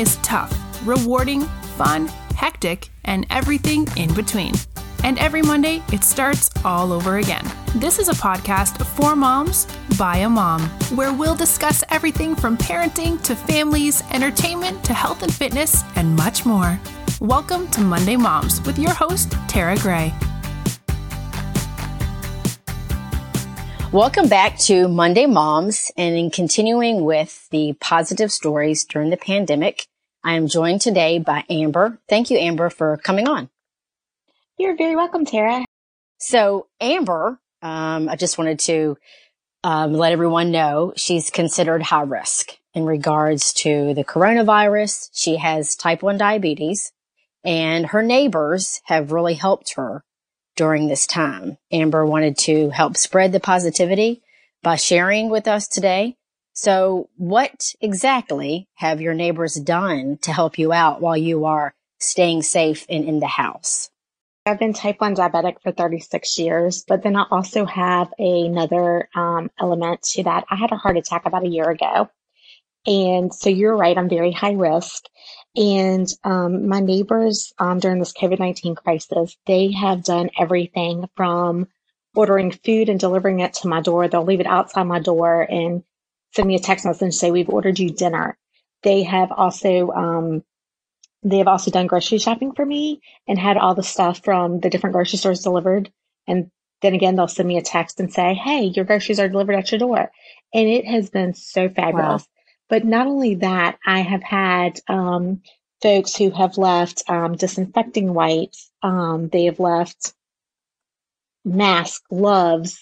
is tough, rewarding, fun, hectic, and everything in between. And every Monday, it starts all over again. This is a podcast for moms by a mom, where we'll discuss everything from parenting to families, entertainment to health and fitness, and much more. Welcome to Monday Moms with your host, Tara Gray. Welcome back to Monday Moms and in continuing with the positive stories during the pandemic, I am joined today by Amber. Thank you, Amber, for coming on. You're very welcome, Tara. So Amber, um, I just wanted to um, let everyone know she's considered high risk in regards to the coronavirus. She has type 1 diabetes and her neighbors have really helped her during this time. Amber wanted to help spread the positivity by sharing with us today. So what exactly have your neighbors done to help you out while you are staying safe and in the house? I've been type 1 diabetic for 36 years, but then I also have another um, element to that. I had a heart attack about a year ago. And so you're right, I'm very high risk. And um, my neighbors um, during this COVID 19 crisis, they have done everything from ordering food and delivering it to my door. They'll leave it outside my door and send me a text message and say, We've ordered you dinner. They have also, um, they have also done grocery shopping for me and had all the stuff from the different grocery stores delivered. And then again, they'll send me a text and say, Hey, your groceries are delivered at your door. And it has been so fabulous. Wow. But not only that, I have had um, folks who have left um, disinfecting wipes. Um, they have left masks, gloves,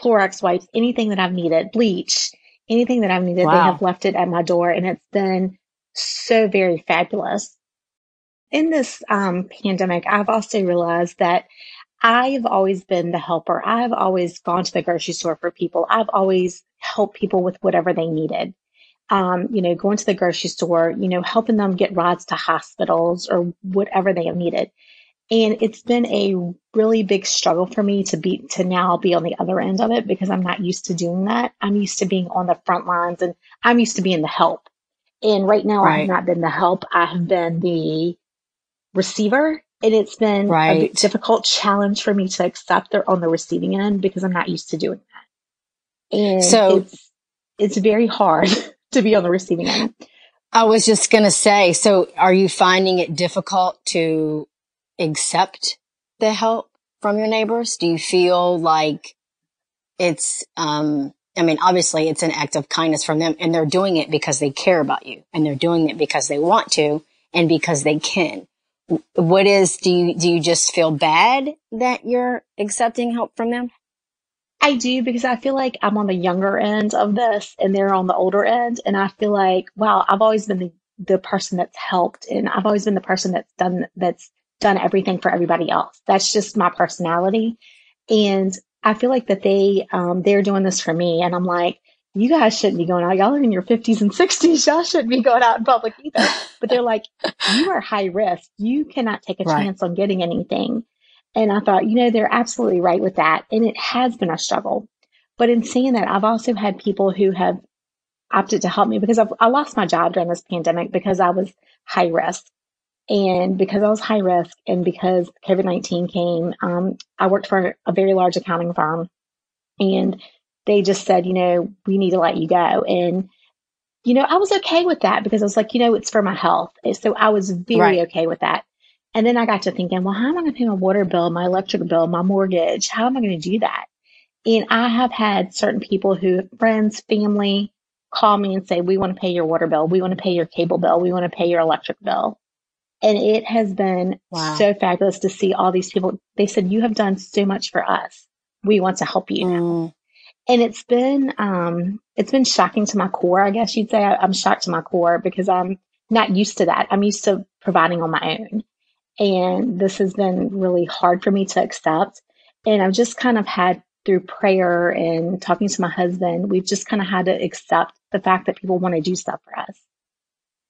Clorox wipes, anything that I've needed, bleach, anything that I've needed. Wow. They have left it at my door, and it's been so very fabulous. In this um, pandemic, I've also realized that I've always been the helper. I've always gone to the grocery store for people. I've always helped people with whatever they needed um, you know, going to the grocery store, you know, helping them get rides to hospitals or whatever they have needed. And it's been a really big struggle for me to be, to now be on the other end of it because I'm not used to doing that. I'm used to being on the front lines and I'm used to being the help. And right now right. I have not been the help. I have been the receiver and it's been right. a difficult challenge for me to accept they're on the receiving end because I'm not used to doing that. And so it's, it's very hard. to be on the receiving end. I was just going to say, so are you finding it difficult to accept the help from your neighbors? Do you feel like it's, um, I mean, obviously it's an act of kindness from them and they're doing it because they care about you and they're doing it because they want to and because they can. What is, do you, do you just feel bad that you're accepting help from them? I do because I feel like I'm on the younger end of this and they're on the older end. And I feel like, wow, I've always been the, the person that's helped and I've always been the person that's done, that's done everything for everybody else. That's just my personality. And I feel like that they, um, they're doing this for me. And I'm like, you guys shouldn't be going out. Y'all are in your 50s and 60s. Y'all shouldn't be going out in public either. But they're like, you are high risk. You cannot take a right. chance on getting anything. And I thought, you know, they're absolutely right with that. And it has been a struggle. But in saying that, I've also had people who have opted to help me because I've, I lost my job during this pandemic because I was high risk. And because I was high risk and because COVID 19 came, um, I worked for a very large accounting firm and they just said, you know, we need to let you go. And, you know, I was okay with that because I was like, you know, it's for my health. So I was very right. okay with that. And then I got to thinking, well, how am I going to pay my water bill, my electric bill, my mortgage? How am I going to do that? And I have had certain people who, friends, family, call me and say, we want to pay your water bill. We want to pay your cable bill. We want to pay your electric bill. And it has been wow. so fabulous to see all these people. They said, you have done so much for us. We want to help you mm. And it's been, um, it's been shocking to my core. I guess you'd say I, I'm shocked to my core because I'm not used to that. I'm used to providing on my own. And this has been really hard for me to accept. And I've just kind of had through prayer and talking to my husband, we've just kind of had to accept the fact that people want to do stuff for us.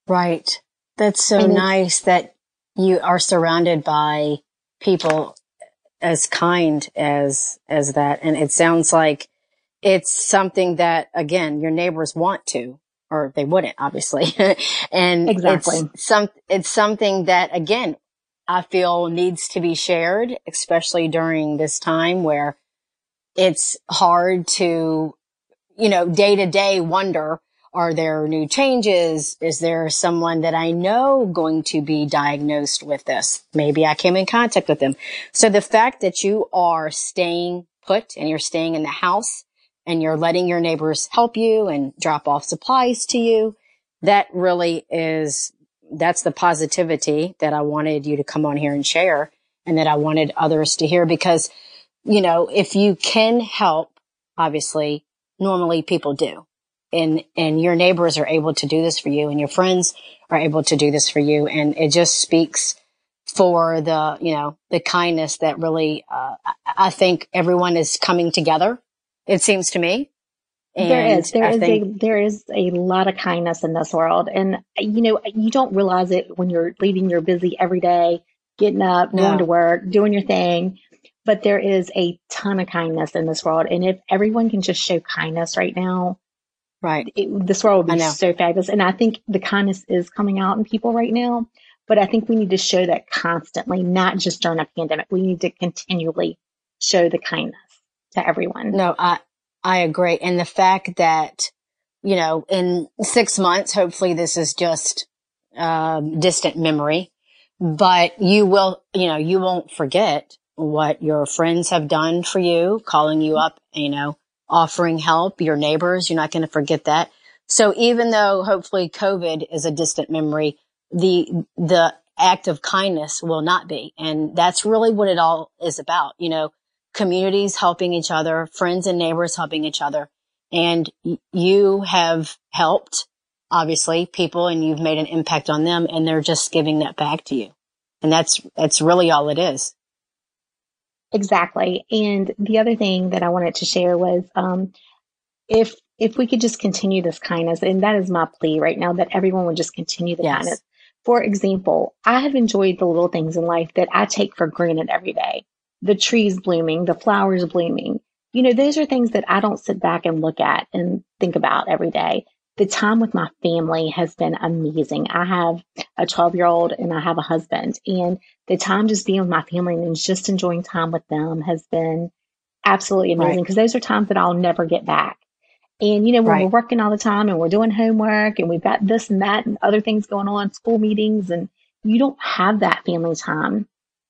Right. That's so and nice that you are surrounded by people as kind as, as that. And it sounds like it's something that, again, your neighbors want to, or they wouldn't obviously. and exactly. it's some, it's something that again, I feel needs to be shared, especially during this time where it's hard to, you know, day to day wonder, are there new changes? Is there someone that I know going to be diagnosed with this? Maybe I came in contact with them. So the fact that you are staying put and you're staying in the house and you're letting your neighbors help you and drop off supplies to you, that really is, that's the positivity that I wanted you to come on here and share and that I wanted others to hear because, you know, if you can help, obviously, normally people do and, and your neighbors are able to do this for you and your friends are able to do this for you. And it just speaks for the, you know, the kindness that really, uh, I think everyone is coming together. It seems to me. And there is, there I is think, a, there is a lot of kindness in this world. And, you know, you don't realize it when you're leading your busy every day, getting up, no. going to work, doing your thing. But there is a ton of kindness in this world. And if everyone can just show kindness right now, Right. It, this world would be so fabulous. And I think the kindness is coming out in people right now. But I think we need to show that constantly, not just during a pandemic. We need to continually show the kindness to everyone. No, I, I agree. And the fact that, you know, in six months, hopefully this is just, um, distant memory, but you will, you know, you won't forget what your friends have done for you, calling you up, you know, offering help, your neighbors, you're not going to forget that. So even though hopefully COVID is a distant memory, the, the act of kindness will not be. And that's really what it all is about. You know, communities helping each other, friends and neighbors helping each other. And you have helped obviously people and you've made an impact on them and they're just giving that back to you. And that's, that's really all it is. Exactly. And the other thing that I wanted to share was um, if if we could just continue this kindness, and that is my plea right now, that everyone would just continue the yes. kindness. For example, I have enjoyed the little things in life that I take for granted every day. The trees blooming, the flowers blooming. You know, those are things that I don't sit back and look at and think about every day the time with my family has been amazing. I have a 12 year old and I have a husband and the time just being with my family and just enjoying time with them has been absolutely amazing because right. those are times that I'll never get back. And you know, when right. we're working all the time and we're doing homework and we've got this and that and other things going on, school meetings, and you don't have that family time.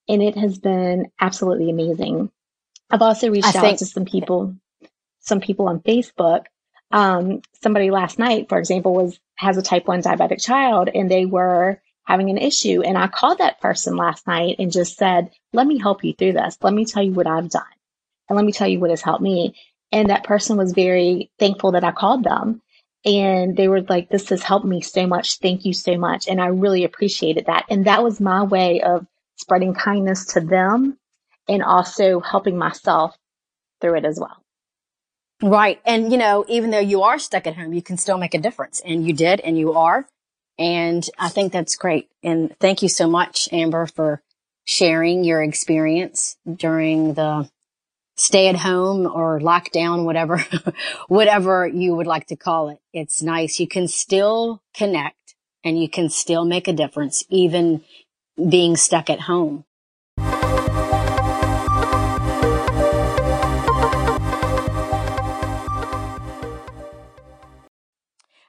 And it has been absolutely amazing. I've also reached I out think- to some people, some people on Facebook um, somebody last night, for example, was has a type one diabetic child and they were having an issue. And I called that person last night and just said, let me help you through this. Let me tell you what I've done. And let me tell you what has helped me. And that person was very thankful that I called them. And they were like, this has helped me so much. Thank you so much. And I really appreciated that. And that was my way of spreading kindness to them and also helping myself through it as well. Right. And, you know, even though you are stuck at home, you can still make a difference. And you did, and you are. And I think that's great. And thank you so much, Amber, for sharing your experience during the stay at home or lockdown, whatever, whatever you would like to call it. It's nice. You can still connect and you can still make a difference, even being stuck at home.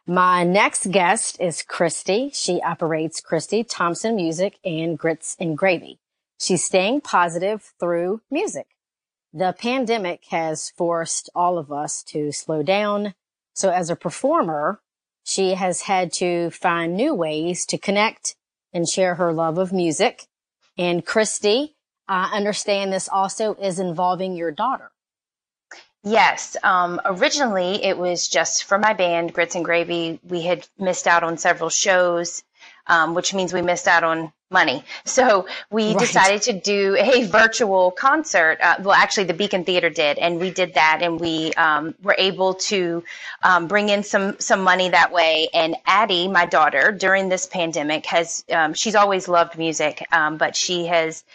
My next guest is Christy. She operates Christy Thompson Music and Grits and Gravy. She's staying positive through music. The pandemic has forced all of us to slow down. So as a performer, she has had to find new ways to connect and share her love of music. And Christy, I understand this also is involving your daughter. Yes. Um, originally, it was just for my band, Grits and Gravy. We had missed out on several shows, um, which means we missed out on money. So we right. decided to do a virtual concert. Uh, well, actually, the Beacon Theater did, and we did that, and we um, were able to um, bring in some some money that way. And Addie, my daughter, during this pandemic, has um, she's always loved music, um, but she has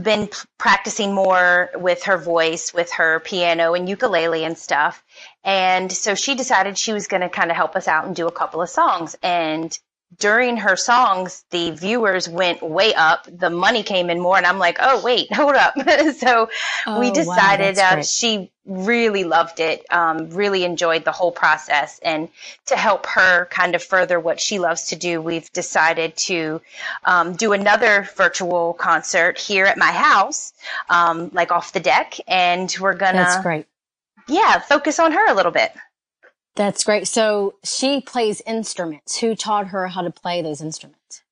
been practicing more with her voice, with her piano and ukulele and stuff. And so she decided she was going to kind of help us out and do a couple of songs. And during her songs, the viewers went way up. The money came in more, and I'm like, oh wait, hold up. so Oh, we decided that's uh, she really loved it, um, really enjoyed the whole process, and to help her kind of further what she loves to do, we've decided to um, do another virtual concert here at my house, um, like off the deck, and we're gonna That's great. yeah focus on her a little bit. That's great. So she plays instruments. Who taught her how to play those instruments?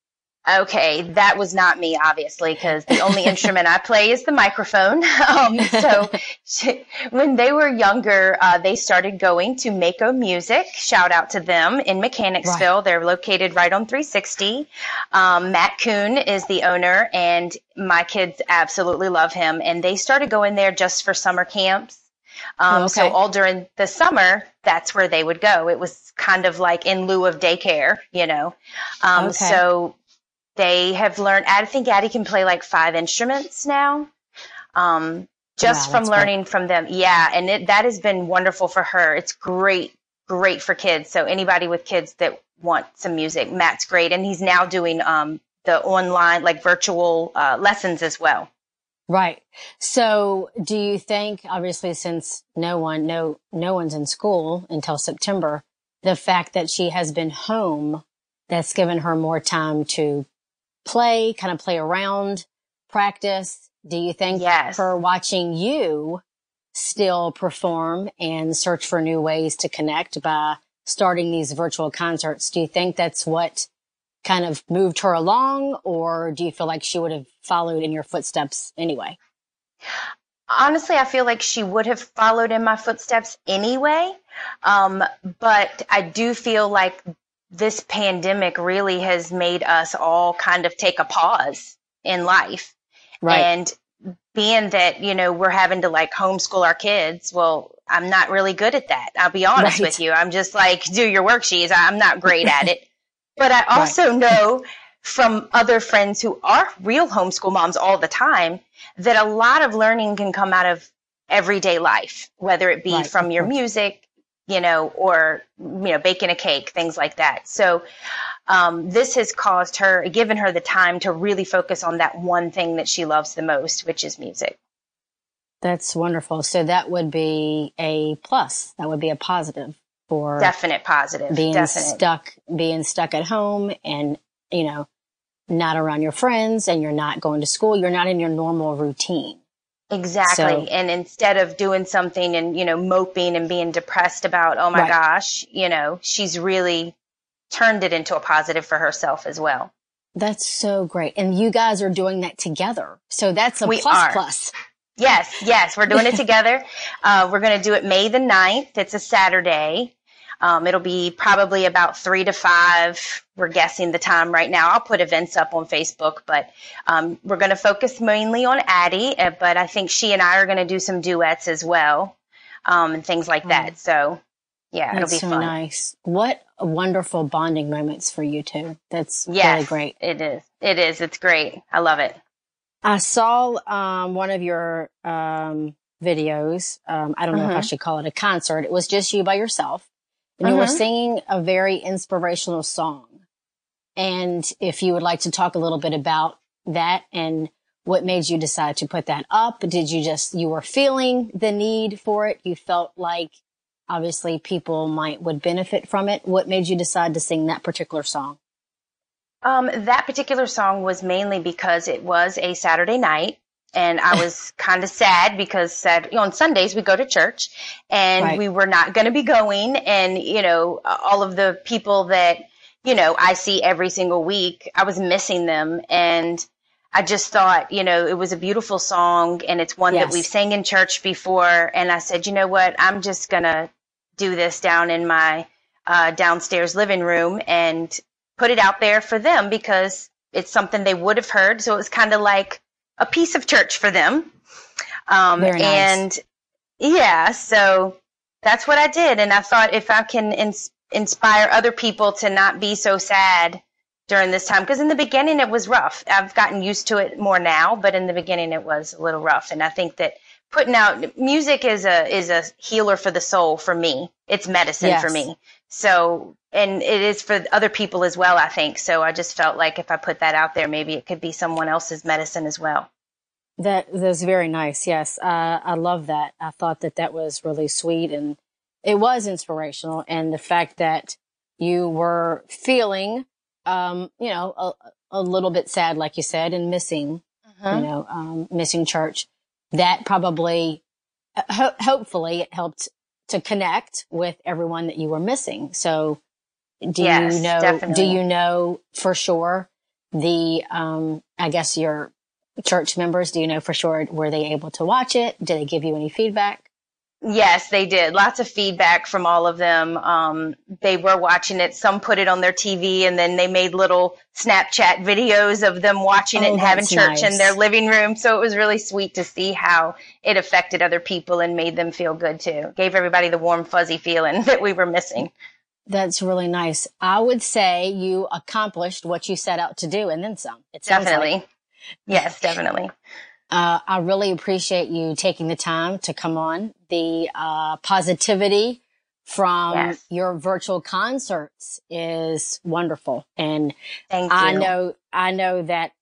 Okay, that was not me, obviously, because the only instrument I play is the microphone. Um, so she, when they were younger, uh, they started going to Mako Music. Shout out to them in Mechanicsville. They're located right on 360. Um, Matt Kuhn is the owner, and my kids absolutely love him. And they started going there just for summer camps. Um, Oh, So all during the summer, that's where they would go. It was kind of like in lieu of daycare, you know. Um, Okay. So they have learned. I think Addie can play like five instruments now. Um, just Wow, from that's great. learning from them, yeah, and it, that has been wonderful for her. It's great, great for kids. So anybody with kids that want some music, Matt's great, and he's now doing um, the online, like virtual uh, lessons as well. Right. So do you think, obviously, since no one, no, no one's in school until September, the fact that she has been home, that's given her more time to play, kind of play around, practice. Do you think Yes. her watching you still perform and search for new ways to connect by starting these virtual concerts? Do you think that's what kind of moved her along or do you feel like she would have followed in your footsteps anyway? honestly, I feel like she would have followed in my footsteps anyway. Um, but I do feel like this pandemic really has made us all kind of take a pause in life. Right. And being that, you know, we're having to like homeschool our kids, well, I'm not really good at that. I'll be honest Right. with you. I'm just like, do your worksheets. I'm not great at it. But I also know from other friends who are real homeschool moms all the time that a lot of learning can come out of everyday life, whether it be Right, from your music, you know, or you know, baking a cake, things like that. So um, this has caused her, given her the time to really focus on that one thing that she loves the most, which is music. That's wonderful. So that would be a plus. That would be a positive for Definite positive. being Definite. stuck, being stuck at home and, you know, not around your friends and you're not going to school. You're not in your normal routine. Exactly. So- and instead of doing something and, you know, moping and being depressed about, oh my Right. gosh, you know, she's really turned it into a positive for herself as well. That's so great. And you guys are doing that together. So that's a We plus are. plus. Yes, yes, we're doing it together. Uh, we're going to do it May the 9th. It's a Saturday. Um, it'll be probably about three to five. We're guessing the time right now. I'll put events up on Facebook, but um, we're going to focus mainly on Addie. Uh, but I think she and I are going to do some duets as well, um, and things like that. So, yeah, That's it'll so be fun. nice. What wonderful bonding moments for you two. That's Yes, really great. It is. It is. It's great. I love it. I saw um, one of your um, videos. Um, I don't know if I Mhm. should call it a concert. It was just you by yourself. And you were Mhm. singing a very inspirational song. And if you would like to talk a little bit about that and what made you decide to put that up, did you just, you were feeling the need for it? You felt like obviously people might would benefit from it. What made you decide to sing that particular song? Um, that particular song was mainly because it was a Saturday night, and I was kind of sad because Sat- on Sundays we go to church, and Right. we were not going to be going, and you know all of the people that you know I see every single week, I was missing them, and I just thought you know it was a beautiful song, and it's one Yes. that we've sang in church before, and I said, you know what, I'm just gonna do this down in my uh, downstairs living room and put it out there for them because it's something they would have heard. So it was kind of like a piece of church for them. Um, nice. And yeah, so that's what I did. And I thought if I can ins- inspire other people to not be so sad during this time because in the beginning it was rough. I've gotten used to it more now, but in the beginning it was a little rough. And I think that putting out music is a is a healer for the soul for me. It's medicine yes. for me. So and it is for other people as well, I think. So I just felt like if I put that out there, maybe it could be someone else's medicine as well. That that's very nice. Yes, uh, I love that. I thought that that was really sweet and it was inspirational. And the fact that you were feeling um, you know, a, a, little bit sad, like you said, and missing, uh-huh. you know, um, missing church. That probably, uh, ho- hopefully, it helped to connect with everyone that you were missing. So, do yes, you know? Definitely. Do you know for sure the? Um, I guess your church members. Do you know for sure were they able to watch it? Did they give you any feedback? Yes, they did. Lots of feedback from all of them. Um, they were watching it. Some put it on their TV and then they made little Snapchat videos of them watching oh, it and having church nice. in their living room. So it was really sweet to see how it affected other people and made them feel good too. Gave everybody the warm, fuzzy feeling that we were missing. That's really nice. I would say you accomplished what you set out to do and then some. It definitely. Like. Yes, definitely. Uh, I really appreciate you taking the time to come on. The uh, positivity from yes. your virtual concerts is wonderful, and I know I know that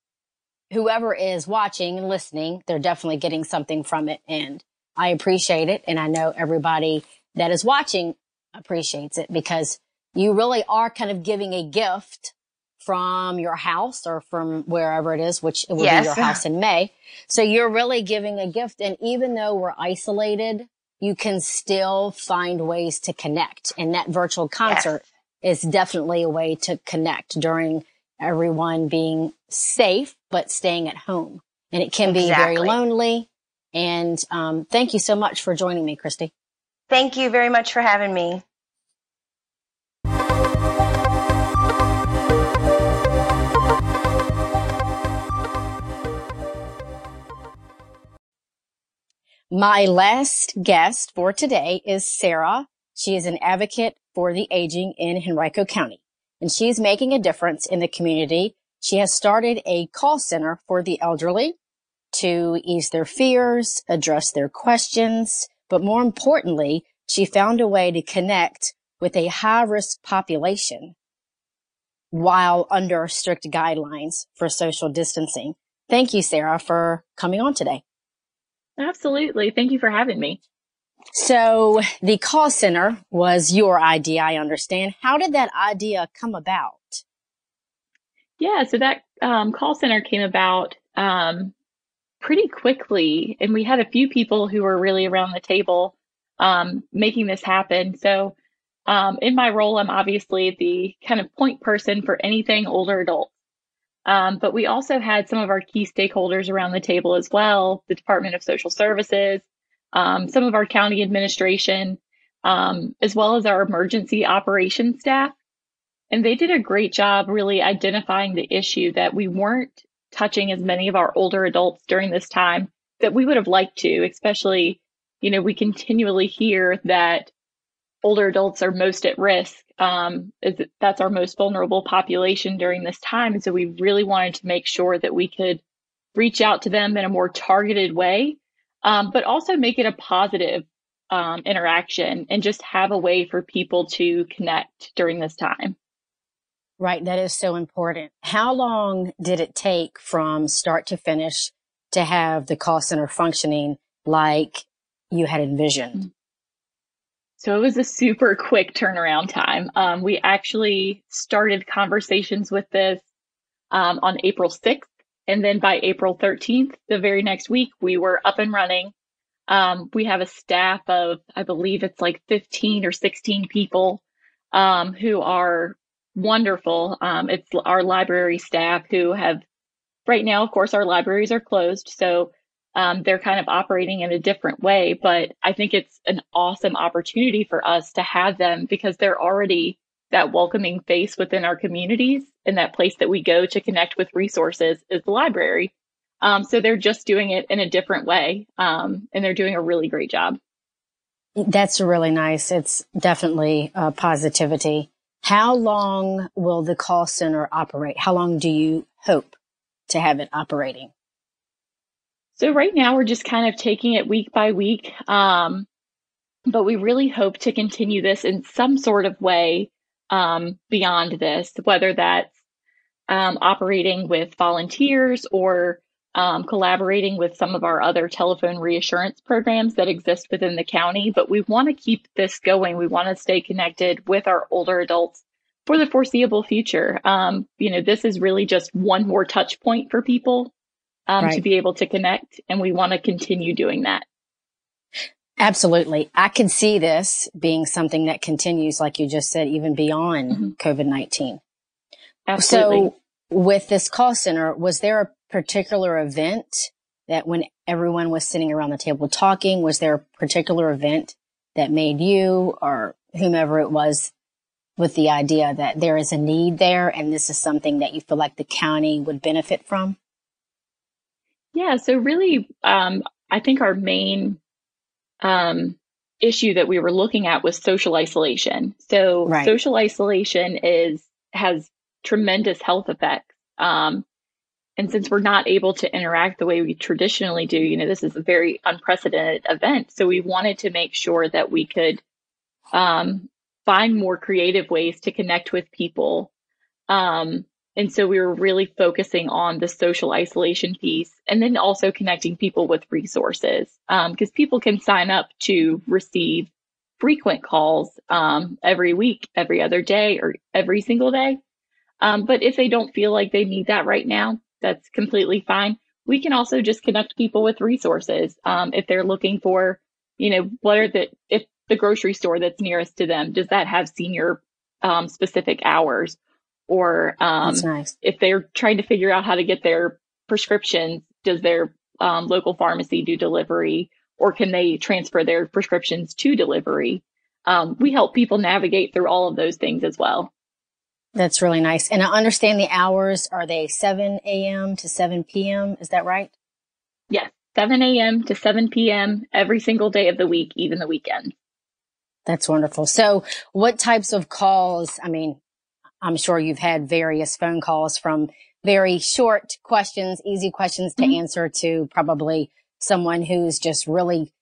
whoever is watching and listening, they're definitely getting something from it, and I appreciate it, and I know everybody that is watching appreciates it because you really are kind of giving a gift from your house or from wherever it is, which it will yes. be your house in May. So you're really giving a gift. And even though we're isolated, you can still find ways to connect. And that virtual concert yes. is definitely a way to connect during everyone being safe, but staying at home. And it can exactly. be very lonely. And um, thank you so much for joining me, Christy. Thank you very much for having me. My last guest for today is Sarah. She is an advocate for the aging in Henrico County, and she's making a difference in the community. She has started a call center for the elderly to ease their fears, address their questions, but more importantly, she found a way to connect with a high risk population while under strict guidelines for social distancing. Thank you, Sarah, for coming on today. Absolutely. Thank you for having me. So the call center was your idea, I understand. How did that idea come about? Yeah, so that um, call center came about um, pretty quickly, and we had a few people who were really around the table um, making this happen. So, um, in my role, I'm obviously the kind of point person for anything older adults. Um, but we also had some of our key stakeholders around the table as well the Department of Social Services, um, some of our county administration, um, as well as our emergency operations staff. And they did a great job really identifying the issue that we weren't touching as many of our older adults during this time that we would have liked to, especially, you know, we continually hear that older adults are most at risk. Um, that's our most vulnerable population during this time. And so we really wanted to make sure that we could reach out to them in a more targeted way, um, but also make it a positive um, interaction and just have a way for people to connect during this time. Right. That is so important. How long did it take from start to finish to have the call center functioning like you had envisioned? So it was a super quick turnaround time. Um, we actually started conversations with this um, on April 6th. And then by April 13th, the very next week, we were up and running. Um, we have a staff of, I believe it's like 15 or 16 people um, who are wonderful. Um, it's our library staff who have, right now, of course, our libraries are closed. So um, they're kind of operating in a different way. But I think it's an awesome opportunity for us to have them because they're already that welcoming face within our communities and that place that we go to connect with resources is the library. Um, so they're just doing it in a different way. Um, and they're doing a really great job. That's really nice. It's definitely uh, positivity. How long will the call center operate? How long do you hope to have it operating? So right now we're just kind of taking it week by week. Um, but we really hope to continue this in some sort of way um, beyond this, whether that's um, operating with volunteers or um, collaborating with some of our other telephone reassurance programs that exist within the county. But we want to keep this going. We want to stay connected with our older adults for the foreseeable future. Um, you know, this is really just one more touch point for people um, right. to be able to connect, and we want to continue doing that. Absolutely. I can see this being something that continues, like you just said, even beyond mm-hmm. COVID 19. Absolutely. So, with this call center, was there a particular event that when everyone was sitting around the table talking, was there a particular event that made you or whomever it was with the idea that there is a need there and this is something that you feel like the county would benefit from? Yeah, so really, um, I think our main um, issue that we were looking at was social isolation. So right. social isolation is has tremendous health effects. Um, and since we're not able to interact the way we traditionally do, you know, this is a very unprecedented event. So we wanted to make sure that we could um, find more creative ways to connect with people um, and so we were really focusing on the social isolation piece and then also connecting people with resources because um, people can sign up to receive frequent calls um, every week, every other day, or every single day. Um, but if they don't feel like they need that right now, that's completely fine. We can also just connect people with resources um, if they're looking for, you know, what are the, if the grocery store that's nearest to them, does that have senior um, specific hours? Or um, nice. if they're trying to figure out how to get their prescriptions, does their um, local pharmacy do delivery, or can they transfer their prescriptions to delivery? Um, we help people navigate through all of those things as well. That's really nice. And I understand the hours. Are they 7 a.m. to 7 p.m.? Is that right? Yes, 7 a.m. to 7 p.m. every single day of the week, even the weekend. That's wonderful. So, what types of calls? I mean, I'm sure you've had various phone calls from very short questions, easy questions to mm-hmm. answer to probably someone who's just really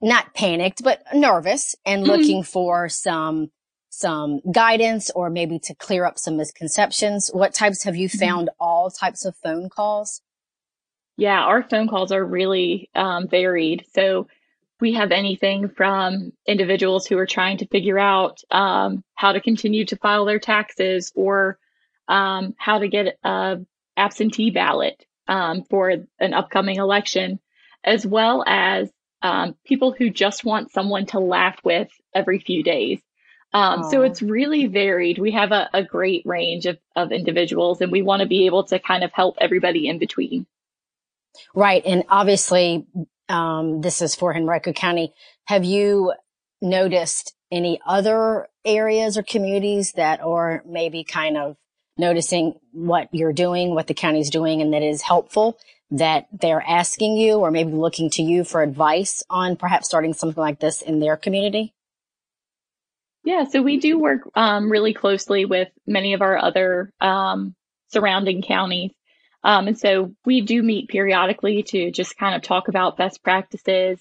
not panicked, but nervous and mm-hmm. looking for some, some guidance or maybe to clear up some misconceptions. What types have you mm-hmm. found mm-hmm. all types of phone calls? Yeah, our phone calls are really um, varied. So we have anything from individuals who are trying to figure out um, how to continue to file their taxes or um, how to get a absentee ballot um, for an upcoming election, as well as um, people who just want someone to laugh with every few days. Um, so it's really varied. We have a, a great range of, of individuals, and we want to be able to kind of help everybody in between. Right. And obviously, um, this is for Henrico County. Have you noticed any other areas or communities that are maybe kind of noticing what you're doing, what the county's doing, and that is helpful that they're asking you or maybe looking to you for advice on perhaps starting something like this in their community? Yeah, so we do work um, really closely with many of our other um, surrounding counties. Um, and so we do meet periodically to just kind of talk about best practices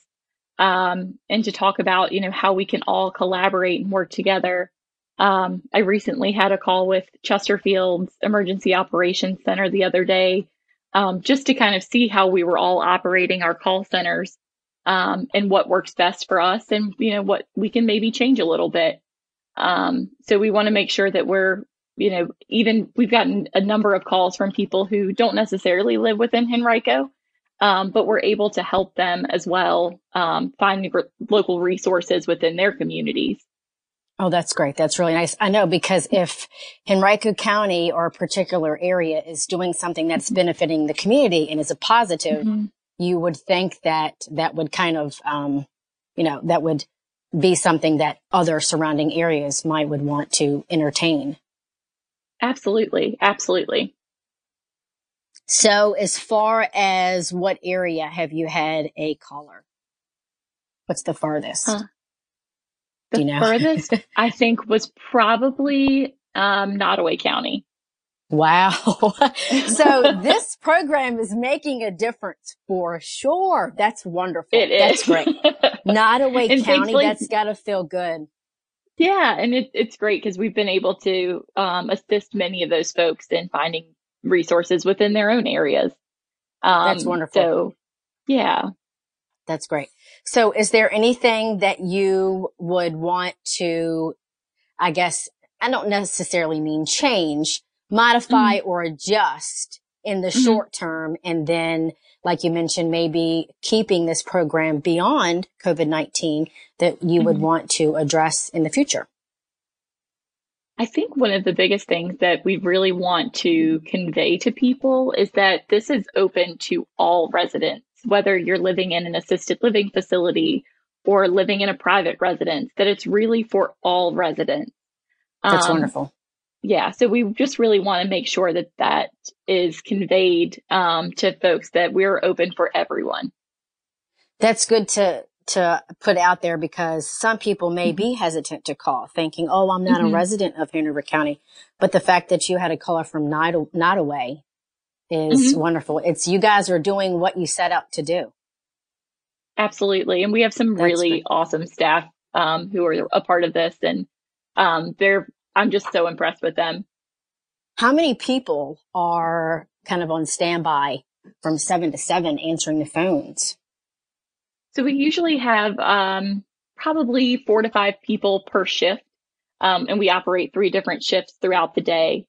um, and to talk about, you know, how we can all collaborate and work together. Um, I recently had a call with Chesterfield's Emergency Operations Center the other day um, just to kind of see how we were all operating our call centers um, and what works best for us and, you know, what we can maybe change a little bit. Um, so we want to make sure that we're you know, even we've gotten a number of calls from people who don't necessarily live within Henrico, um, but we're able to help them as well um, find re- local resources within their communities. Oh, that's great. That's really nice. I know because if Henrico County or a particular area is doing something that's mm-hmm. benefiting the community and is a positive, mm-hmm. you would think that that would kind of, um, you know, that would be something that other surrounding areas might would want to entertain. Absolutely. Absolutely. So, as far as what area have you had a caller? What's the farthest? Huh. The you know? furthest I think was probably um, Nottoway County. Wow. so this program is making a difference for sure. That's wonderful. It that's great. Nottoway County, that's got to feel good. Yeah, and it, it's great because we've been able to um, assist many of those folks in finding resources within their own areas. Um, that's wonderful. So, yeah. That's great. So, is there anything that you would want to, I guess, I don't necessarily mean change, modify mm-hmm. or adjust in the mm-hmm. short term. And then, like you mentioned, maybe keeping this program beyond COVID-19 that you mm-hmm. would want to address in the future. I think one of the biggest things that we really want to convey to people is that this is open to all residents, whether you're living in an assisted living facility or living in a private residence, that it's really for all residents. That's um, wonderful yeah, so we just really want to make sure that that is conveyed um, to folks that we're open for everyone. That's good to to put out there because some people may mm-hmm. be hesitant to call, thinking, "Oh, I'm not mm-hmm. a resident of Hanover County," but the fact that you had a caller from Nottoway is mm-hmm. wonderful. It's you guys are doing what you set out to do. Absolutely, and we have some That's really awesome staff um, who are a part of this, and um, they're I'm just so impressed with them. How many people are kind of on standby from seven to seven answering the phones? So we usually have um, probably four to five people per shift, um, and we operate three different shifts throughout the day.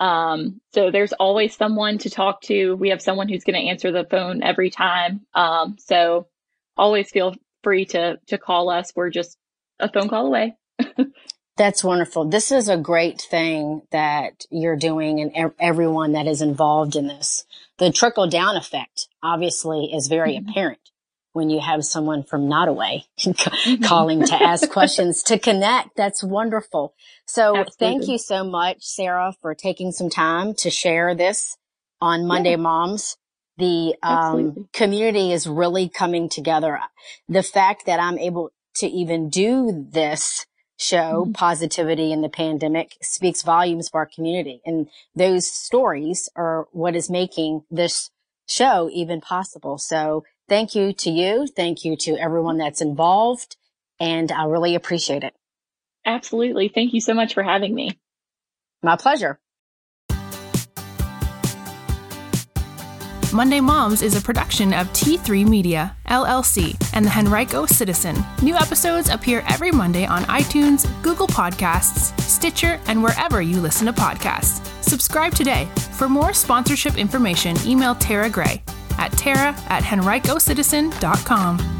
Um, so there's always someone to talk to. We have someone who's going to answer the phone every time. Um, so always feel free to to call us. We're just a phone call away. That's wonderful. This is a great thing that you're doing and everyone that is involved in this. The trickle down effect obviously is very mm-hmm. apparent when you have someone from Nottoway mm-hmm. calling to ask questions to connect. That's wonderful. So Absolutely. thank you so much, Sarah, for taking some time to share this on Monday yeah. Moms. The um, community is really coming together. The fact that I'm able to even do this show mm-hmm. positivity in the pandemic speaks volumes for our community. And those stories are what is making this show even possible. So thank you to you. Thank you to everyone that's involved. And I really appreciate it. Absolutely. Thank you so much for having me. My pleasure. Monday Moms is a production of T3 Media, LLC, and the Henrico Citizen. New episodes appear every Monday on iTunes, Google Podcasts, Stitcher, and wherever you listen to podcasts. Subscribe today. For more sponsorship information, email Tara Gray at tara at henricocitizen.com.